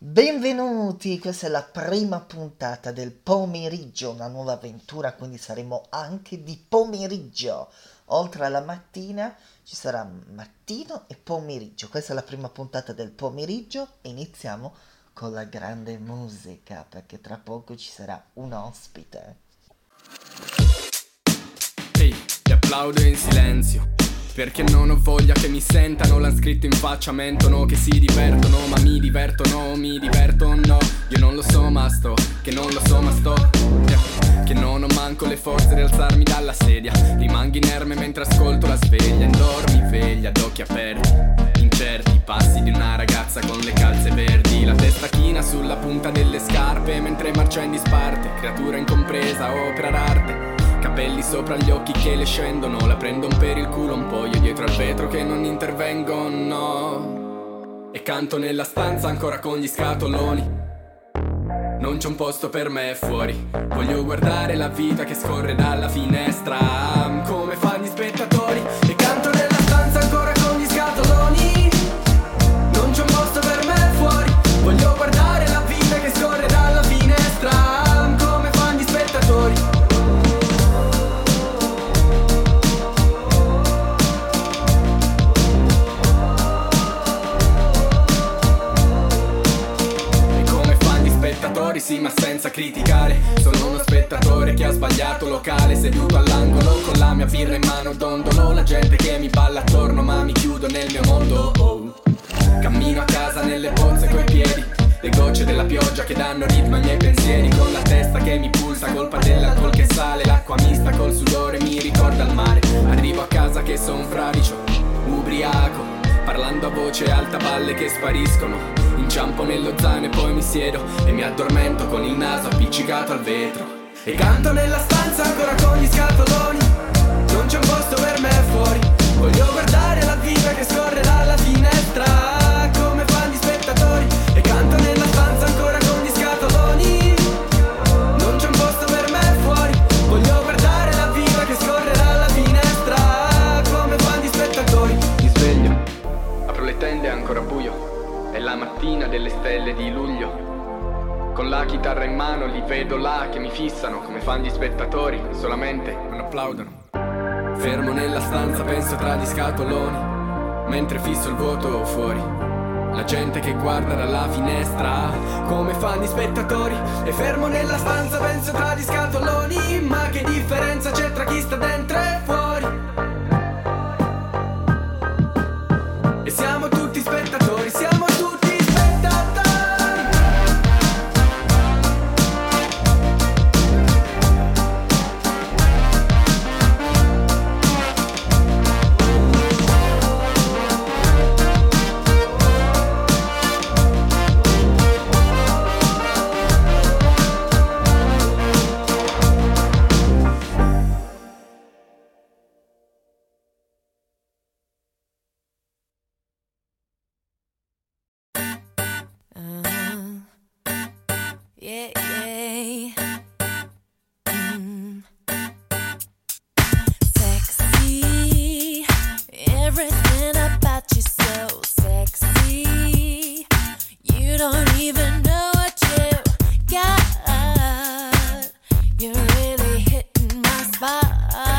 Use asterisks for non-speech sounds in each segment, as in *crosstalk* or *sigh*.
Benvenuti, questa è la prima puntata del pomeriggio, una nuova avventura, quindi saremo anche di pomeriggio. Oltre alla mattina ci sarà mattino e pomeriggio. Questa è la prima puntata del pomeriggio e iniziamo con la grande musica perché tra poco ci sarà un ospite. Ehi, ti applaudo in silenzio perché non ho voglia che mi sentano, l'han scritto in faccia, mentono che si divertono, ma mi divertono, mi diverto no. Io non lo so ma sto, che non lo so ma sto. Che non ho manco le forze di alzarmi dalla sedia. Rimango inerme mentre ascolto la sveglia, indormi veglia, ad occhi aperti. Incerti passi di una ragazza con le calze verdi. La testa china sulla punta delle scarpe mentre marcia in disparte. Creatura incompresa, opera d'arte. Capelli sopra gli occhi che le scendono La prendono per il culo un po' io dietro al vetro che non intervengo, no E canto nella stanza ancora con gli scatoloni. Non c'è un posto per me fuori. Voglio guardare la vita che scorre dalla finestra sì ma senza criticare. Sono uno spettatore che ha sbagliato locale Seduto all'angolo con la mia birra in mano dondolo La gente che mi balla attorno ma mi chiudo nel mio mondo. Cammino a casa nelle pozze coi piedi Le gocce della pioggia che danno ritmo ai miei pensieri Con la testa che mi pulsa, colpa dell'alcol che sale L'acqua mista col sudore mi ricorda il mare. Arrivo a casa che son fradicio, ubriaco Parlando a voce alta, balle che spariscono Inciampo nello zaino e poi mi siedo E mi addormento con il naso appiccicato al vetro. E canto nella stanza ancora con gli scatoloni. Non c'è un posto per me fuori. Voglio guardare la vita che scorre dalla finestra stelle di luglio. Con la chitarra in mano li vedo là che mi fissano come fan gli spettatori, solamente non applaudono. Fermo nella stanza, penso tra gli scatoloni, mentre fisso il vuoto fuori. La gente che guarda dalla finestra, come fan gli spettatori. E fermo nella stanza, penso tra gli scatoloni, ma che differenza c'è tra chi sta dentro bye.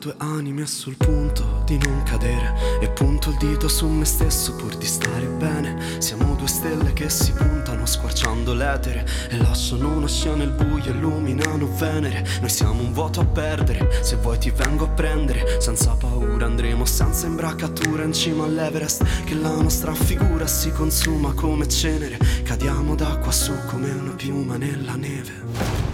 Due anime sul punto di non cadere E punto il dito su me stesso pur di stare bene. Siamo due stelle che si puntano squarciando l'etere E lasciano una scena il buio, illuminano Venere. Noi siamo un vuoto a perdere, se vuoi ti vengo a prendere. Senza paura andremo senza imbracatura in cima all'Everest Che la nostra figura si consuma come cenere. Cadiamo da qua su come una piuma nella neve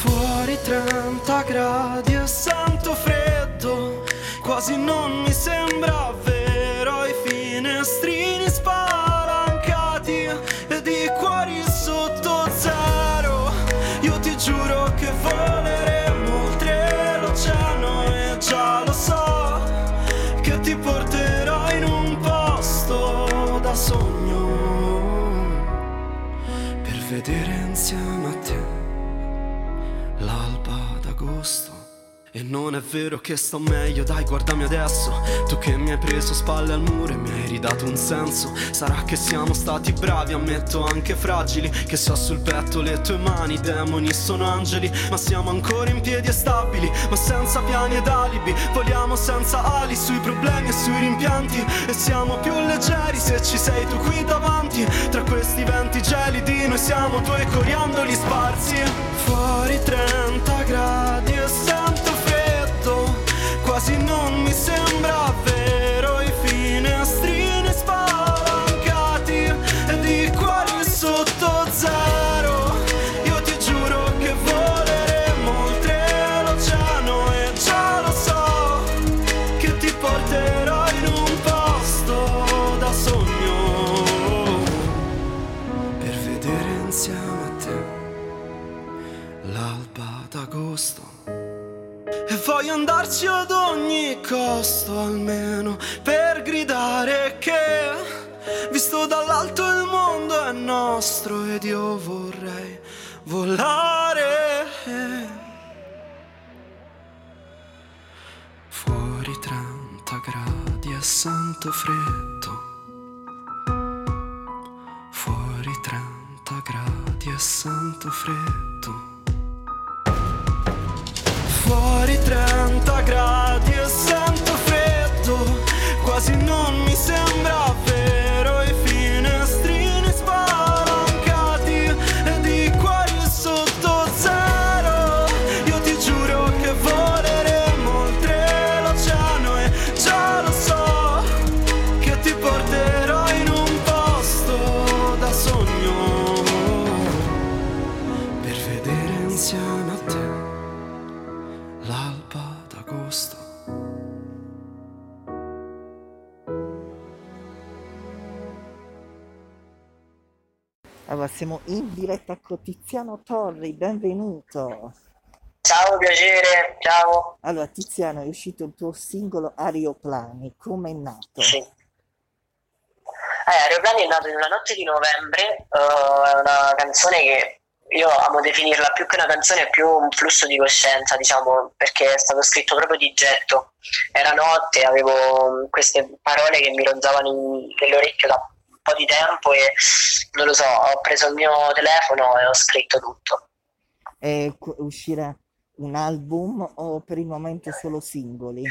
Fuori 30 gradi e sento freddo, quasi non mi sembra vero i finestrini spalancati E non è vero che sto meglio, dai guardami adesso. Tu che mi hai preso spalle al muro e mi hai ridato un senso. Sarà che siamo stati bravi, ammetto anche fragili. Che so sul petto le tue mani, i demoni sono angeli. Ma siamo ancora in piedi e stabili, ma senza piani ed alibi. Voliamo senza ali sui problemi e sui rimpianti. E siamo più leggeri se ci sei tu qui davanti. Tra questi venti gelidi noi siamo due coriandoli sparsi. Fuori 30 gradi quasi non mi sembra vero i finestrini spalancati e di cuori sotto zero. Io ti giuro che voleremo oltre l'oceano e già lo so che ti porterò in un posto da sogno. Per vedere insieme a te l'alba d'agosto voglio andarci ad ogni costo almeno per gridare che Visto dall'alto il mondo è nostro ed io vorrei volare. Fuori 30 gradi e sento freddo. Fuori 30 gradi e sento freddo Fuori 30 gradi e sento freddo, quasi non mi sembra vero i finestrini spalancati e di cuori sotto zero. Io ti giuro che voleremo oltre l'oceano e già lo so che ti porterò in un posto da sogno per vedere insieme a te Allora, siamo in diretta con Tiziano Torri, benvenuto. Ciao, piacere, ciao. Allora, Tiziano, è uscito il tuo singolo Aeroplani, come è nato? Sì. Eh, Aeroplani è nato in una notte di novembre, eh, è una canzone che io amo definirla più che una canzone, è più un flusso di coscienza, diciamo, perché è stato scritto proprio di getto. Era notte, avevo queste parole che mi ronzavano in- nell'orecchio da po' di tempo e non lo so, ho preso il mio telefono e ho scritto tutto. E uscirà un album o per il momento solo singoli?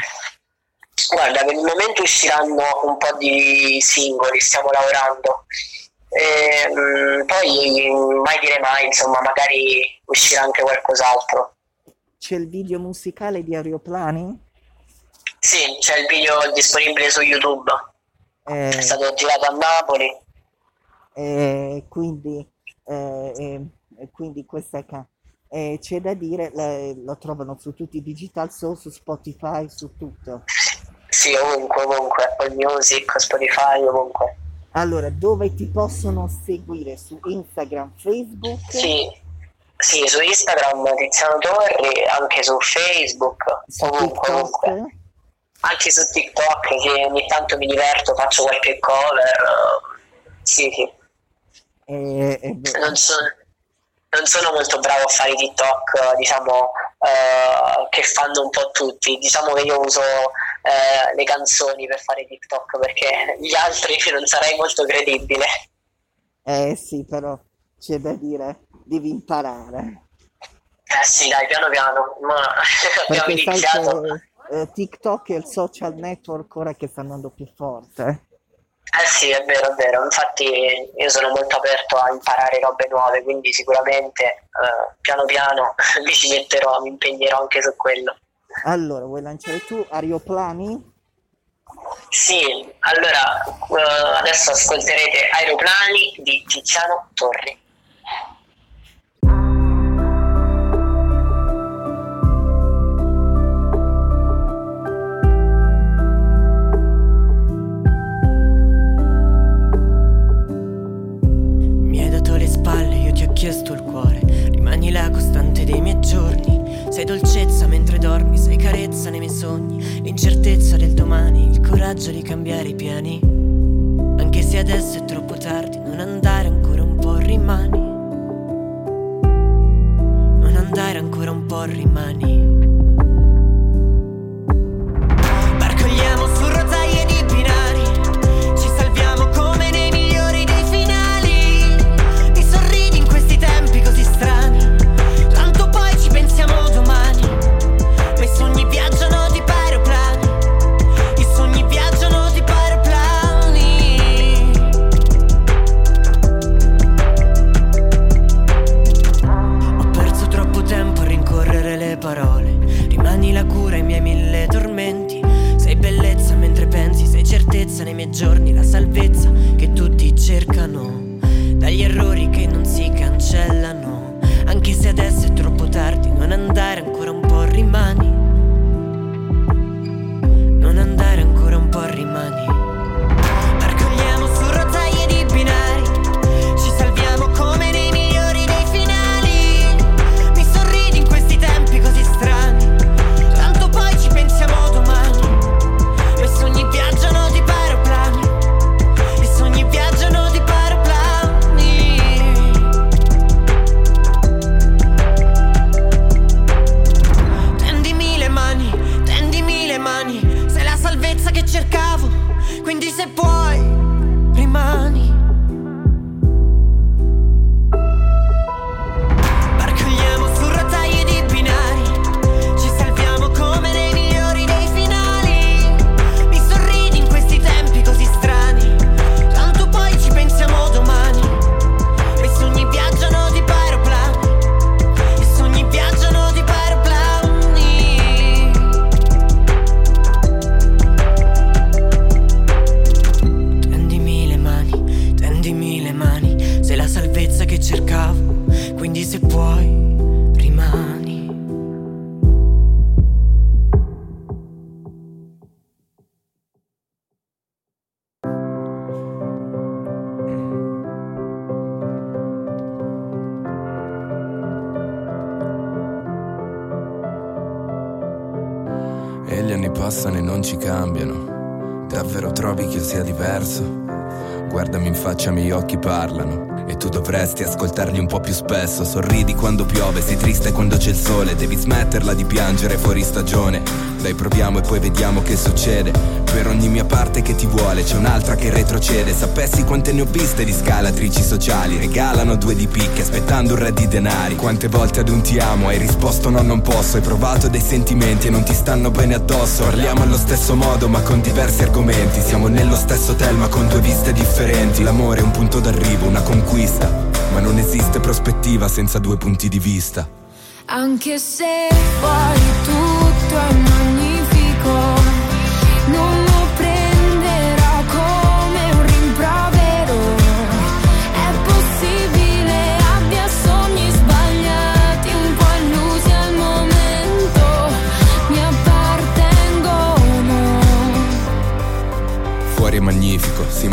Guarda, per il momento usciranno un po' di singoli, stiamo lavorando. E, mm, poi mai dire mai, insomma, magari uscirà anche qualcos'altro. C'è il video musicale di Aeroplani? Sì, c'è il video disponibile su YouTube, Eh, è stato girato a Napoli. eh, quindi, eh, quindi questa è ca- c'è da dire, le- lo trovano su tutti i digital, solo su Spotify, su tutto. Sì, ovunque, ovunque, Apple Music, Spotify, ovunque. Allora, dove ti possono seguire? Su Instagram, Facebook? Sì, sì, su Instagram Tiziano Torri, anche su Facebook, Su ovunque, ovunque. Anche su TikTok, che ogni tanto mi diverto, faccio qualche cover. eh, Sì, sì. Eh, eh, beh, non sono, non sono molto bravo a fare TikTok, eh, diciamo, eh, che fanno un po' tutti. Diciamo che io uso eh, le canzoni per fare TikTok perché gli altri *laughs* non sarei molto credibile. eh, sì, però c'è da dire, devi imparare. Eh sì, dai, piano piano. Ma *laughs* abbiamo iniziato. che eh, TikTok è il social network ora che sta andando più forte. Eh sì, è vero, è vero. Infatti io sono molto aperto a imparare robe nuove, quindi sicuramente eh, piano piano *laughs* mi ci metterò, mi impegnerò anche su quello. Allora, vuoi lanciare tu Aeroplani? Sì, allora eh, adesso ascolterete Aeroplani di Tiziano Torri. Chiesto il cuore. Rimani la costante dei miei giorni. Sei dolcezza mentre dormi, sei carezza nei miei sogni. L'incertezza del domani, il coraggio di cambiare i piani. Anche se adesso è troppo tardi, non andare ancora un po', rimani. Non andare ancora un po', rimani. I miei occhi parlano. E tu dovresti ascoltarli un po' più spesso. Sorridi quando piove, sei triste quando c'è il sole. Devi smetterla di piangere fuori stagione. Dai, proviamo e poi vediamo che succede. Per ogni mia parte che ti vuole, c'è un'altra che retrocede. Sapessi quante ne ho viste di scalatrici sociali. Regalano due di picche aspettando un re di denari. Quante volte ad un ti amo hai risposto no, non posso. Hai provato dei sentimenti e non ti stanno bene addosso. Parliamo allo stesso modo, ma con diversi argomenti. Siamo nello stesso hotel, ma con due viste differenti. L'amore è un punto d'arrivo, una conquista. Ma non esiste prospettiva senza due punti di vista. Anche se poi tutto è magnifico,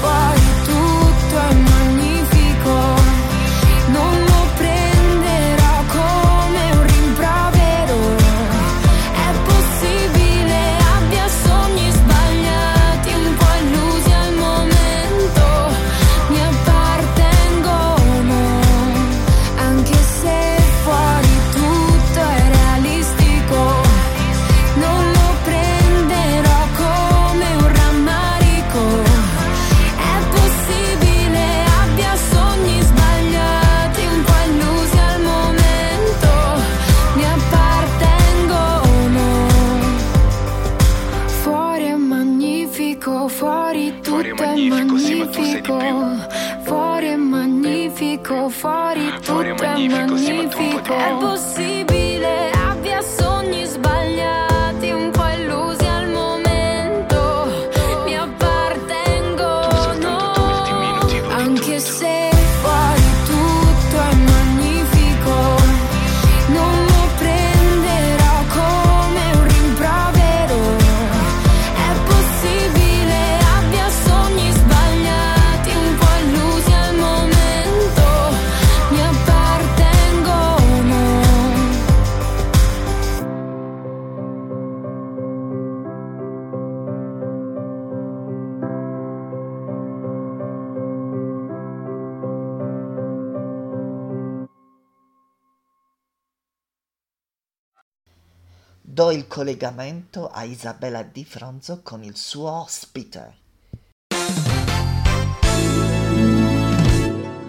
se magnifico, fuori è magnifico, fuori tutto è magnifico. È possibile. Il collegamento a Isabella Di Fronzo con il suo ospite.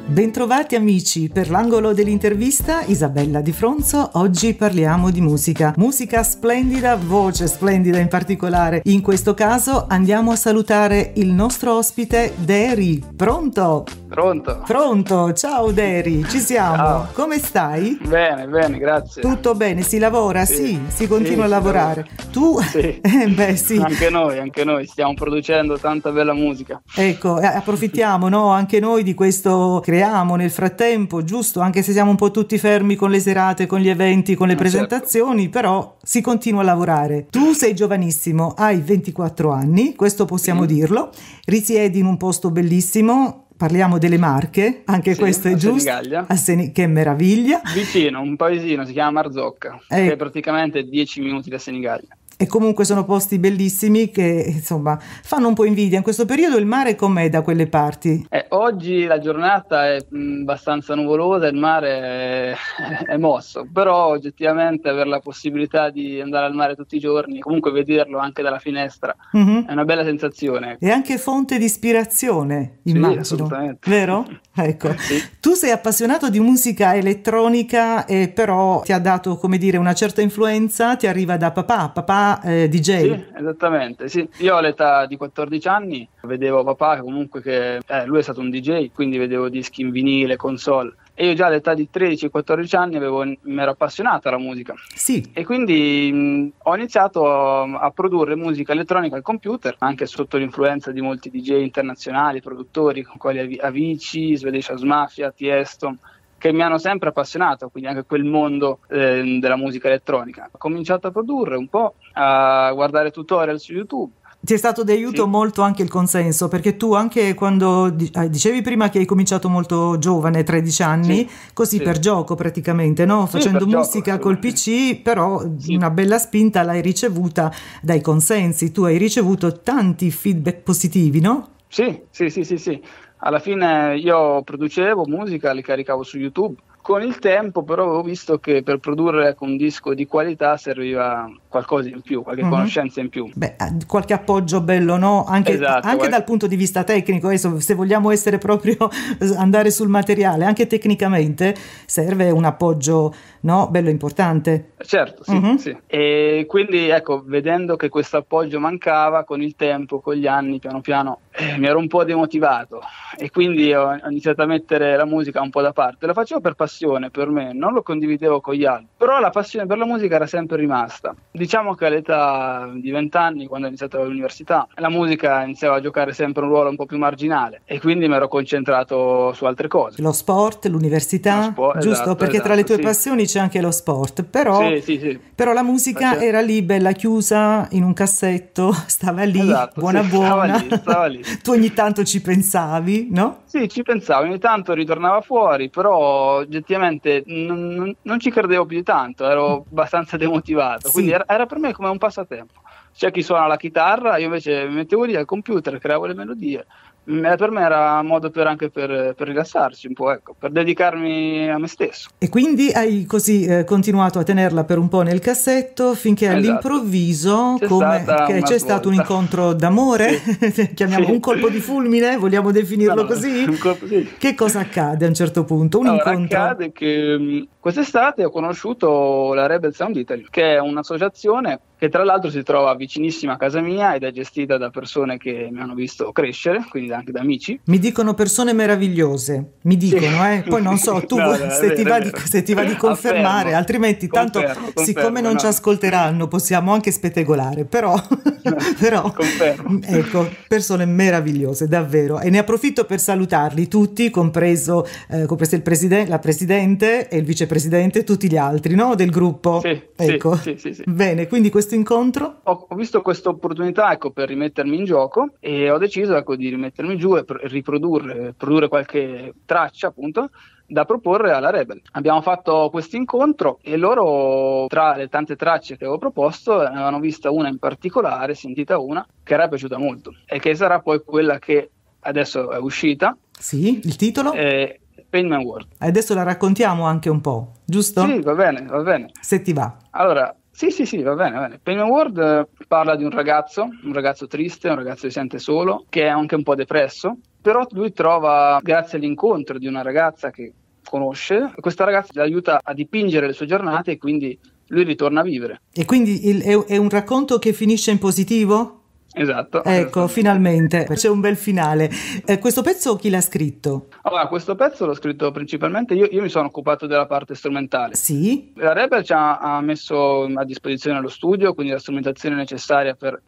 Bentrovati amici, per l'angolo dell'intervista Isabella Di Fronzo, oggi parliamo di musica. Musica splendida, voce splendida in particolare. In questo caso andiamo a salutare il nostro ospite Deri. Pronto? Pronto? Pronto, ciao Deri, ci siamo. Ciao. Come stai? Bene, bene, grazie. Tutto bene, si lavora? Sì, Sì. si continua Sì, a lavorare. Tu? Sì. *laughs* Eh, beh sì. Anche noi, anche noi stiamo producendo tanta bella musica. Ecco, approfittiamo, no? Anche noi di questo creiamo nel frattempo, giusto? Anche se siamo un po' tutti fermi con le serate, con gli eventi, con le Eh, certo. presentazioni, però si continua a lavorare. Tu sei giovanissimo, hai 24 anni, questo possiamo Sì. dirlo, risiedi in un posto bellissimo. Parliamo delle Marche, anche Sì, questo è giusto. A Seni- che meraviglia. Vicino, un paesino, si chiama Marzocca, Eh. che è praticamente 10 minuti da Senigallia. E comunque sono posti bellissimi che insomma fanno un po' invidia. In questo periodo il mare com'è da quelle parti? Eh, oggi la giornata è mh, abbastanza nuvolosa, il mare è, *laughs* è mosso, però oggettivamente avere la possibilità di andare al mare tutti i giorni, comunque vederlo anche dalla finestra, Mhm. è una bella sensazione. E anche fonte di ispirazione, immagino. assolutamente. Vero? *laughs* Ecco. Sì. Tu sei appassionato di musica elettronica e però ti ha dato, come dire, una certa influenza, ti arriva da papà, papà eh, DJ. Sì, esattamente. Sì. Io all'età di 14 anni vedevo papà comunque che eh, lui è stato un DJ, quindi vedevo dischi in vinile, console. E io già all'età di 13-14 anni avevo, mi ero appassionato alla musica Sì. e quindi mh, ho iniziato a, a produrre musica elettronica al computer, anche sotto l'influenza di molti DJ internazionali, produttori, con quali Avi- Avicii, Swedish House Mafia, Tiesto, che mi hanno sempre appassionato, quindi anche quel mondo eh, della musica elettronica. Ho cominciato a produrre un po', a guardare tutorial su YouTube. Ti è stato di aiuto Sì. molto anche il consenso, perché tu anche quando ah, dicevi prima che hai cominciato molto giovane, 13 anni, Sì, così sì. per gioco praticamente, no? Facendo per gioco, musica col. PC, però una bella spinta l'hai ricevuta dai consensi, tu hai ricevuto tanti feedback positivi, no? Sì, sì, sì, sì, sì. Alla fine io producevo musica, li caricavo su YouTube. Con il tempo però avevo visto che per produrre un disco di qualità serviva qualcosa in più, qualche Mhm. conoscenza in più. Beh, eh, qualche appoggio bello, no? Anche, Esatto, anche guarda. dal punto di vista tecnico, adesso, se vogliamo essere proprio andare sul materiale, anche tecnicamente serve un appoggio, no? Bello importante. Certo, sì, Mhm. sì. E quindi ecco, vedendo che questo appoggio mancava, con il tempo, con gli anni, piano piano, mi ero un po' demotivato e quindi ho, iniziato a mettere la musica un po' da parte. La facevo per passione, per me, non lo condividevo con gli altri, però la passione per la musica era sempre rimasta. Diciamo che all'età di 20 anni, quando ho iniziato l'università, la musica iniziava a giocare sempre un ruolo un po' più marginale e quindi mi ero concentrato su altre cose. Lo sport, l'università, Lo sport, giusto? esatto, Perché tra le tue esatto, sì. passioni c'è anche lo sport, però, Sì, sì, però la musica Perché- era lì bella chiusa in un cassetto, *laughs* stava lì, Esatto, buona buona. stava lì, stava lì. *laughs* tu ogni tanto ci pensavi, no? Sì, ci pensavo, ogni tanto ritornava fuori, però oggettivamente non, non- ci credevo più di tanto, ero abbastanza demotivato, Sì. quindi era, era per me come un passatempo. C'è chi suona la chitarra, io invece mi mettevo lì al computer, creavo le melodie. Mm, Per me era un modo per- anche per, per rilassarsi un po', ecco, per dedicarmi a me stesso. E quindi hai così eh, continuato a tenerla per un po' nel cassetto finché Esatto. all'improvviso C'è come, c'è stato un incontro d'amore, *laughs* chiamiamo Sì. un colpo di fulmine, vogliamo definirlo No, così? colpo- sì. Che cosa accade a un certo punto? Un Allora, incontro? accade che mh, quest'estate ho conosciuto la Rebel Sound Italy, che è un'associazione che tra l'altro si trova vicinissima a casa mia ed è gestita da persone che mi hanno visto crescere, quindi anche da amici. Mi dicono persone meravigliose, mi dicono, Sì. eh? poi non so tu *laughs* No, no, se, ti vero, va è di, se ti va di confermare, Confermo. altrimenti tanto Confermo, confermo, siccome non no. ci ascolteranno possiamo anche spettegolare, però, *laughs* però Confermo. ecco, persone meravigliose, davvero. E ne approfitto per salutarli tutti, compreso, eh, compreso il preside- la presidente e il vicepresidente, tutti gli altri no? del gruppo. Sì, sì, ecco. sì, sì, sì. Bene, quindi questo incontro? Ho, ho visto questa opportunità ecco, per rimettermi in gioco e ho deciso ecco, di rimettermi giù e pr- riprodurre, produrre qualche traccia appunto da proporre alla Rebel. Abbiamo fatto questo incontro e loro, tra le tante tracce che avevo proposto, ne avevano vista una in particolare, sentita una, che era piaciuta molto e che sarà poi quella che adesso è uscita, Sì, il titolo? è Pain Man World. Adesso la raccontiamo anche un po', giusto? Sì, va bene, va bene. Se ti va. Allora, sì, sì, sì, va bene, va bene. Pain Man World eh, parla di un ragazzo, un ragazzo triste, un ragazzo che si sente solo, che è anche un po' depresso, però lui trova, grazie all'incontro di una ragazza che conosce, questa ragazza gli aiuta a dipingere le sue giornate e quindi lui ritorna a vivere. E quindi il- è, è un racconto che finisce in positivo? Esatto. Ecco, finalmente c'è un bel finale. Eh, questo pezzo chi l'ha scritto? Allora, questo pezzo l'ho scritto principalmente io, io mi sono occupato della parte strumentale. Sì, La Rebel ci ha, ha messo a disposizione lo studio, quindi la strumentazione necessaria per,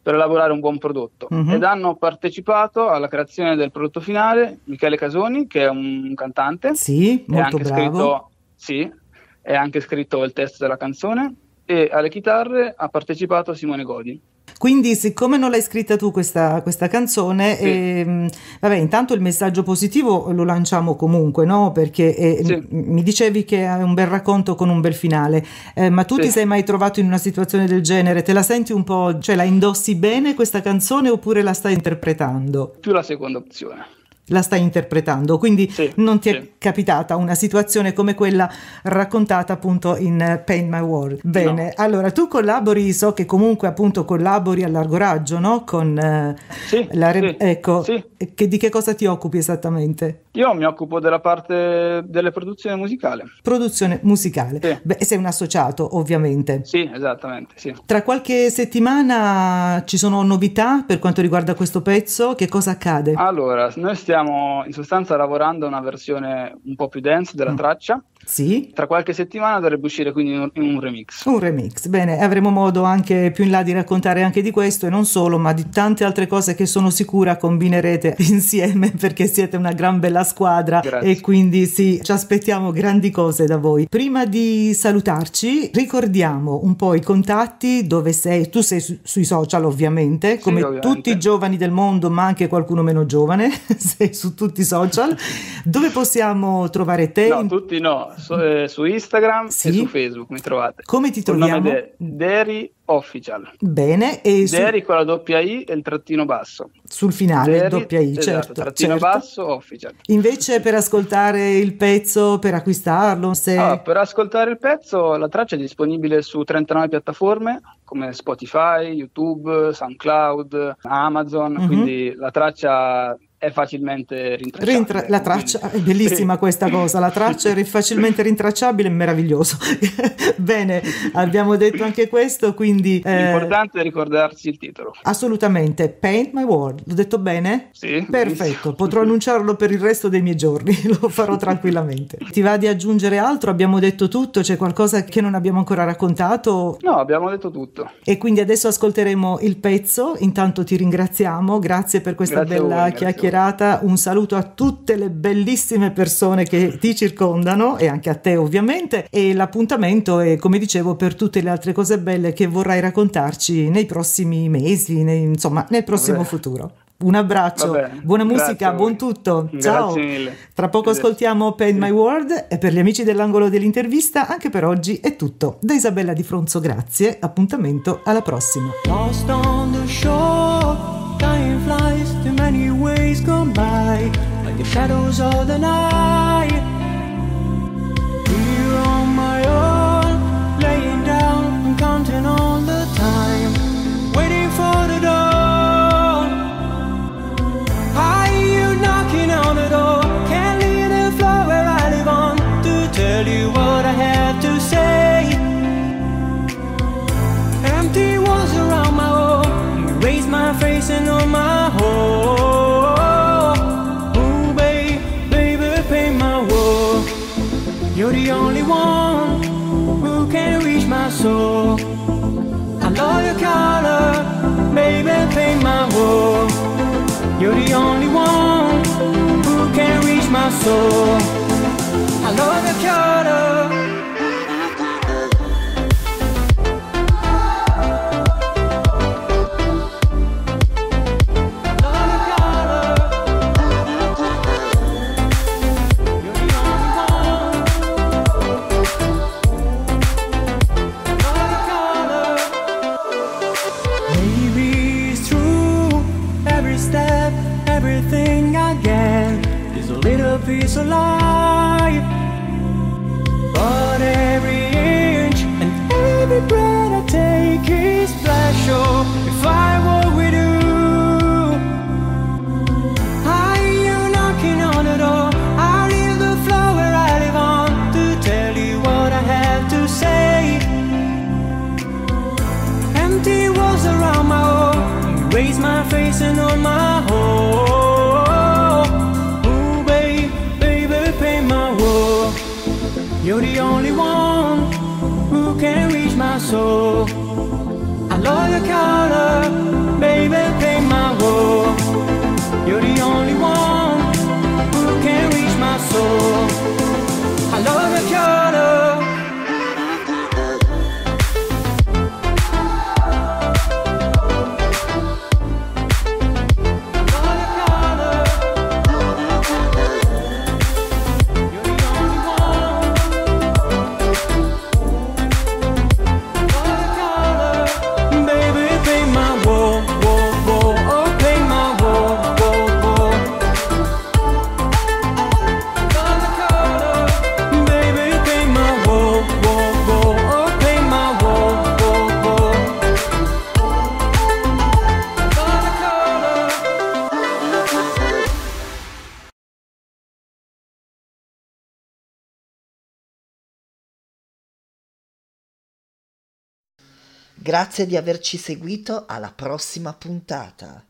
per elaborare un buon prodotto. Mhm. Ed hanno partecipato alla creazione del prodotto finale Michele Casoni, che è un cantante, sì, molto anche bravo. scritto, sì, ha anche scritto il testo della canzone, e alle chitarre ha partecipato Simone Godi. Quindi, siccome non l'hai scritta tu questa, questa canzone, Sì. ehm, vabbè, intanto il messaggio positivo lo lanciamo comunque, no? Perché eh, Sì. mi dicevi che è un bel racconto con un bel finale, Eh, ma tu Sì. ti sei mai trovato in una situazione del genere? Te la senti un po', cioè la indossi bene questa canzone oppure la stai interpretando? Più la seconda opzione. La stai interpretando, quindi Sì, non ti è sì. capitata una situazione come quella raccontata appunto in Paint My World. Bene, allora tu collabori, so che comunque appunto collabori a largo raggio, no? Con eh, Sì, la re- ecco, che, di che cosa ti occupi esattamente? Io mi occupo della parte delle produzioni musicali. Produzione musicale. Sì. Beh, sei un associato, ovviamente. Sì, esattamente, sì. Tra qualche settimana ci sono novità per quanto riguarda questo pezzo? Che cosa accade? Allora, noi stiamo in sostanza lavorando a una versione un po' più dense della Mm. traccia. Sì? Tra qualche settimana dovrebbe uscire quindi in un, un remix. Un remix, bene, avremo modo anche più in là di raccontare anche di questo e non solo, ma di tante altre cose che sono sicura combinerete *laughs* insieme perché siete una gran bella squadra Grazie. e quindi sì, ci aspettiamo grandi cose da voi. Prima di salutarci, ricordiamo un po' i contatti, dove sei, tu sei su- sui social ovviamente, come ovviamente. tutti i giovani del mondo, ma anche qualcuno meno giovane, *laughs* sei su tutti i social, dove possiamo trovare te? No, tutti no, su, eh, su Instagram Sì. e su Facebook mi trovate. Come ti troviamo? de- Derry Official. Bene, e su- con la doppia I e il trattino basso. sul finale, Derry, doppia I, esatto, certo. trattino certo. basso Official. Invece per ascoltare il pezzo, per acquistarlo, se... Allora, per ascoltare il pezzo, la traccia è disponibile su 39 piattaforme come Spotify, YouTube, SoundCloud, Amazon, Mhm. quindi la traccia è facilmente rintracciabile. Rintra- la traccia quindi- è bellissima questa cosa, la traccia è facilmente *laughs* rintracciabile, meraviglioso. *laughs* Bene, abbiamo detto anche questo, quindi eh, L'importante è ricordarsi il titolo. assolutamente Paint My World, l'ho detto bene? Sì, Perfetto, potrò annunciarlo per il resto dei miei giorni, *laughs* lo farò tranquillamente. Ti va di aggiungere altro? Abbiamo detto tutto, c'è qualcosa che non abbiamo ancora raccontato? No, abbiamo detto tutto. E quindi adesso ascolteremo il pezzo. Intanto ti ringraziamo, grazie per questa Grazie bella voi, grazie a voi. chiacchierata. Un saluto a tutte le bellissime persone che ti circondano e anche a te, ovviamente. E l'appuntamento è, come dicevo, per tutte le altre cose belle che vorrai raccontarci nei prossimi mesi, nei- insomma, nel prossimo Vabbè. futuro. Un abbraccio, Va bene. buona Grazie musica, buon tutto. Grazie Ciao. mille. Tra poco Arrivederci. ascoltiamo Paint My World e per gli amici dell'angolo dell'intervista anche per oggi è tutto. Da Isabella Di Fronzo, grazie. Appuntamento alla prossima. Ways gone by, like the shadows of the night. Soul. Grazie di averci seguito, alla prossima puntata.